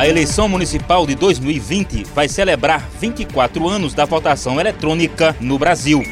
A eleição municipal de 2020 vai celebrar 24 anos da votação eletrônica no Brasil.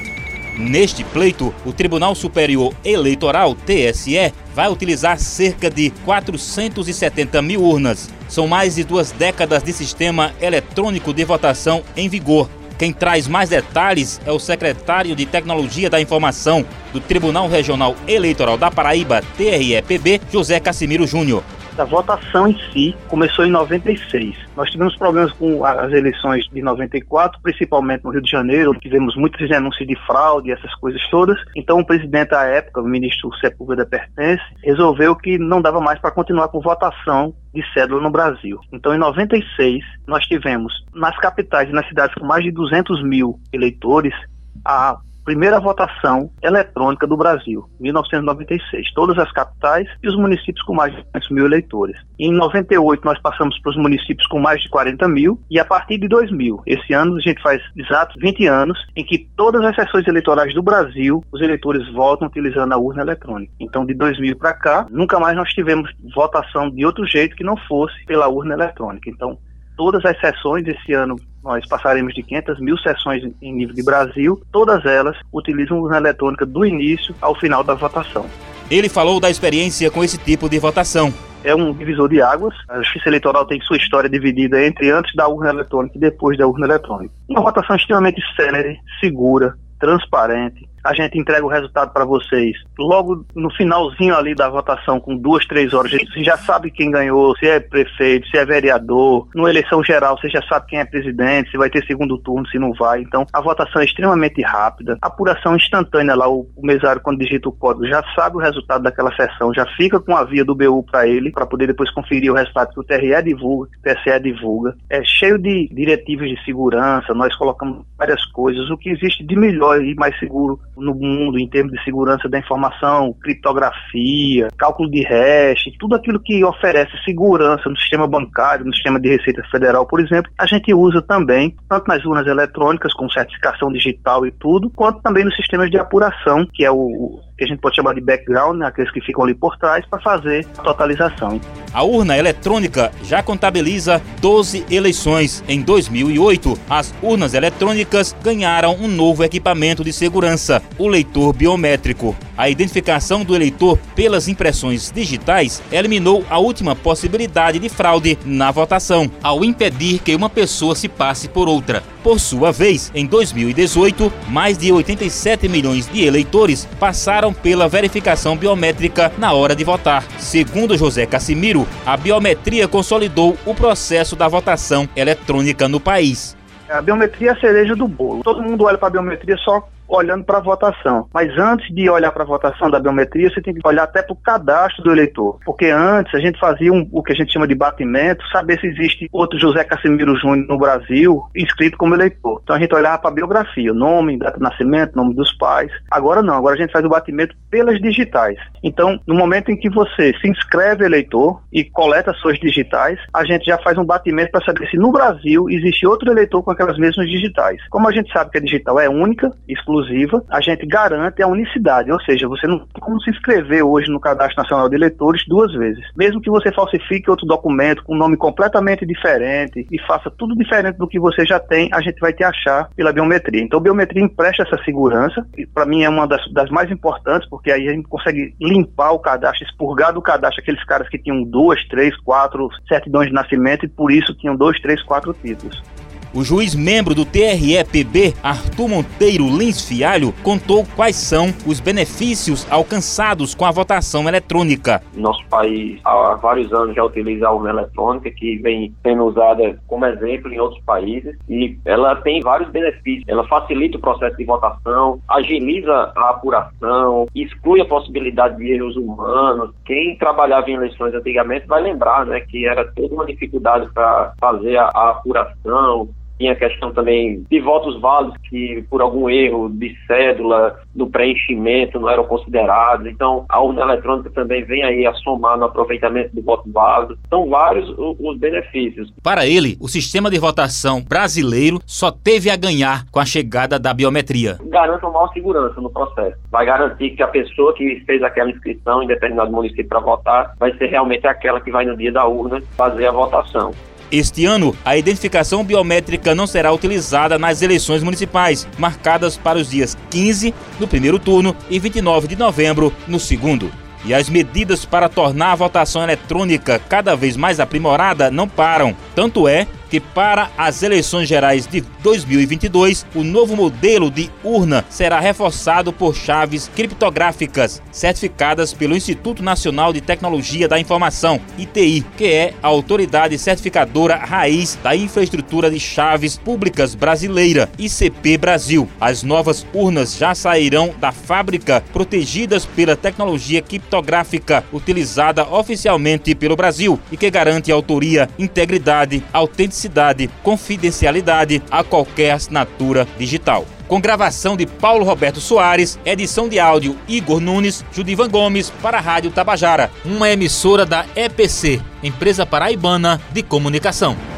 Neste pleito, o Tribunal Superior Eleitoral, TSE, vai utilizar cerca de 470 mil urnas. São mais de duas décadas de sistema eletrônico de votação em vigor. Quem traz mais detalhes é o secretário de Tecnologia da Informação do Tribunal Regional Eleitoral da Paraíba, TREPB, José Cassimiro Júnior a votação em si começou em 96. Nós tivemos problemas com as eleições de 94, principalmente no Rio de Janeiro, tivemos muitos denúncias de fraude, essas coisas todas. Então o presidente à época, o ministro Sepúlveda Pertence, resolveu que não dava mais para continuar com votação de cédula no Brasil. Então, em 96, nós tivemos nas capitais e nas cidades com mais de 200 mil eleitores a primeira votação eletrônica do Brasil, 1996. Todas as capitais e os municípios com mais de 500 mil eleitores. Em 98, nós passamos para os municípios com mais de 40 mil e a partir de 2000, esse ano a gente faz exatos 20 anos em que todas as sessões eleitorais do Brasil, os eleitores votam utilizando a urna eletrônica. Então, de 2000 para cá, nunca mais nós tivemos votação de outro jeito que não fosse pela urna eletrônica. Então, todas as sessões esse ano nós passaremos de 500 mil sessões em nível de Brasil, todas elas utilizam urna eletrônica do início ao final da votação. Ele falou da experiência com esse tipo de votação. É um divisor de águas. A Justiça Eleitoral tem sua história dividida entre antes da urna eletrônica e depois da urna eletrônica. Uma votação extremamente célere, segura, transparente, a gente entrega o resultado para vocês. Logo no finalzinho ali da votação, com duas, três horas, a gente já sabe quem ganhou, se é prefeito, se é vereador. No eleição geral, você já sabe quem é presidente, se vai ter segundo turno, se não vai. Então, a votação é extremamente rápida. Apuração instantânea lá, o, o mesário, quando digita o código, já sabe o resultado daquela sessão, já fica com a via do BU para ele, para poder depois conferir o resultado que o TRE divulga, que o TSE divulga. É cheio de diretivas de segurança, nós colocamos várias coisas, o que existe de melhor e mais seguro no mundo em termos de segurança da informação, criptografia, cálculo de hash, tudo aquilo que oferece segurança no sistema bancário, no sistema de Receita Federal, por exemplo, a gente usa também, tanto nas urnas eletrônicas, com certificação digital e tudo, quanto também nos sistemas de apuração, que é o que a gente pode chamar de background, né, aqueles que ficam ali por trás, para fazer a totalização. A urna eletrônica já contabiliza 12 eleições. Em 2008, as urnas eletrônicas ganharam um novo equipamento de segurança, o leitor biométrico. A identificação do eleitor pelas impressões digitais eliminou a última possibilidade de fraude na votação, ao impedir que uma pessoa se passe por outra. Por sua vez, em 2018, mais de 87 milhões de eleitores passaram pela verificação biométrica na hora de votar. Segundo José Cassimiro, a biometria consolidou o processo da votação eletrônica no país. A biometria é a cereja do bolo. Todo mundo olha para a biometria só olhando para a votação. Mas antes de olhar para a votação da biometria, você tem que olhar até para o cadastro do eleitor. Porque antes a gente fazia um, o que a gente chama de batimento, saber se existe outro José Casimiro Júnior no Brasil inscrito como eleitor. Então a gente olhava para a biografia, nome, data de nascimento, nome dos pais. Agora não, agora a gente faz o batimento pelas digitais. Então, no momento em que você se inscreve eleitor e coleta suas digitais, a gente já faz um batimento para saber se no Brasil existe outro eleitor com aquelas mesmas digitais. Como a gente sabe que a digital é única, exclusiva, exclusiva, a gente garante a unicidade, ou seja, você não tem como se inscrever hoje no Cadastro Nacional de Eleitores duas vezes. Mesmo que você falsifique outro documento com um nome completamente diferente e faça tudo diferente do que você já tem, a gente vai te achar pela biometria. Então, a biometria empresta essa segurança, e para mim é uma das, das mais importantes, porque aí a gente consegue limpar o cadastro, expurgar do cadastro aqueles caras que tinham duas, três, quatro certidões de nascimento e por isso tinham dois, três, quatro títulos. O juiz membro do TREPB, Arthur Monteiro Lins Fialho, contou quais são os benefícios alcançados com a votação eletrônica. Nosso país há vários anos já utiliza a urna eletrônica, que vem sendo usada como exemplo em outros países, e ela tem vários benefícios. Ela facilita o processo de votação, agiliza a apuração, exclui a possibilidade de erros humanos. Quem trabalhava em eleições antigamente vai lembrar né, que era toda uma dificuldade para fazer a, a apuração, tinha a questão também de votos válidos que, por algum erro de cédula, do preenchimento, não eram considerados. Então, a urna eletrônica também vem aí a somar no aproveitamento do voto válido. São vários os benefícios. Para ele, o sistema de votação brasileiro só teve a ganhar com a chegada da biometria. Garanta uma maior segurança no processo. Vai garantir que a pessoa que fez aquela inscrição em determinado município para votar vai ser realmente aquela que vai no dia da urna fazer a votação. Este ano, a identificação biométrica não será utilizada nas eleições municipais, marcadas para os dias 15 no primeiro turno e 29 de novembro no segundo. E as medidas para tornar a votação eletrônica cada vez mais aprimorada não param. Tanto é que para as eleições gerais de 2022, o novo modelo de urna será reforçado por chaves criptográficas certificadas pelo Instituto Nacional de Tecnologia da Informação, ITI, que é a autoridade certificadora raiz da infraestrutura de chaves públicas brasileira, ICP Brasil. As novas urnas já sairão da fábrica protegidas pela tecnologia criptográfica utilizada oficialmente pelo Brasil e que garante autoria, integridade, autenticidade autenticidade, confidencialidade a qualquer assinatura digital. Com gravação de Paulo Roberto Soares, edição de áudio Igor Nunes, Judivan Gomes para a Rádio Tabajara, uma emissora da EPC, Empresa Paraibana de Comunicação.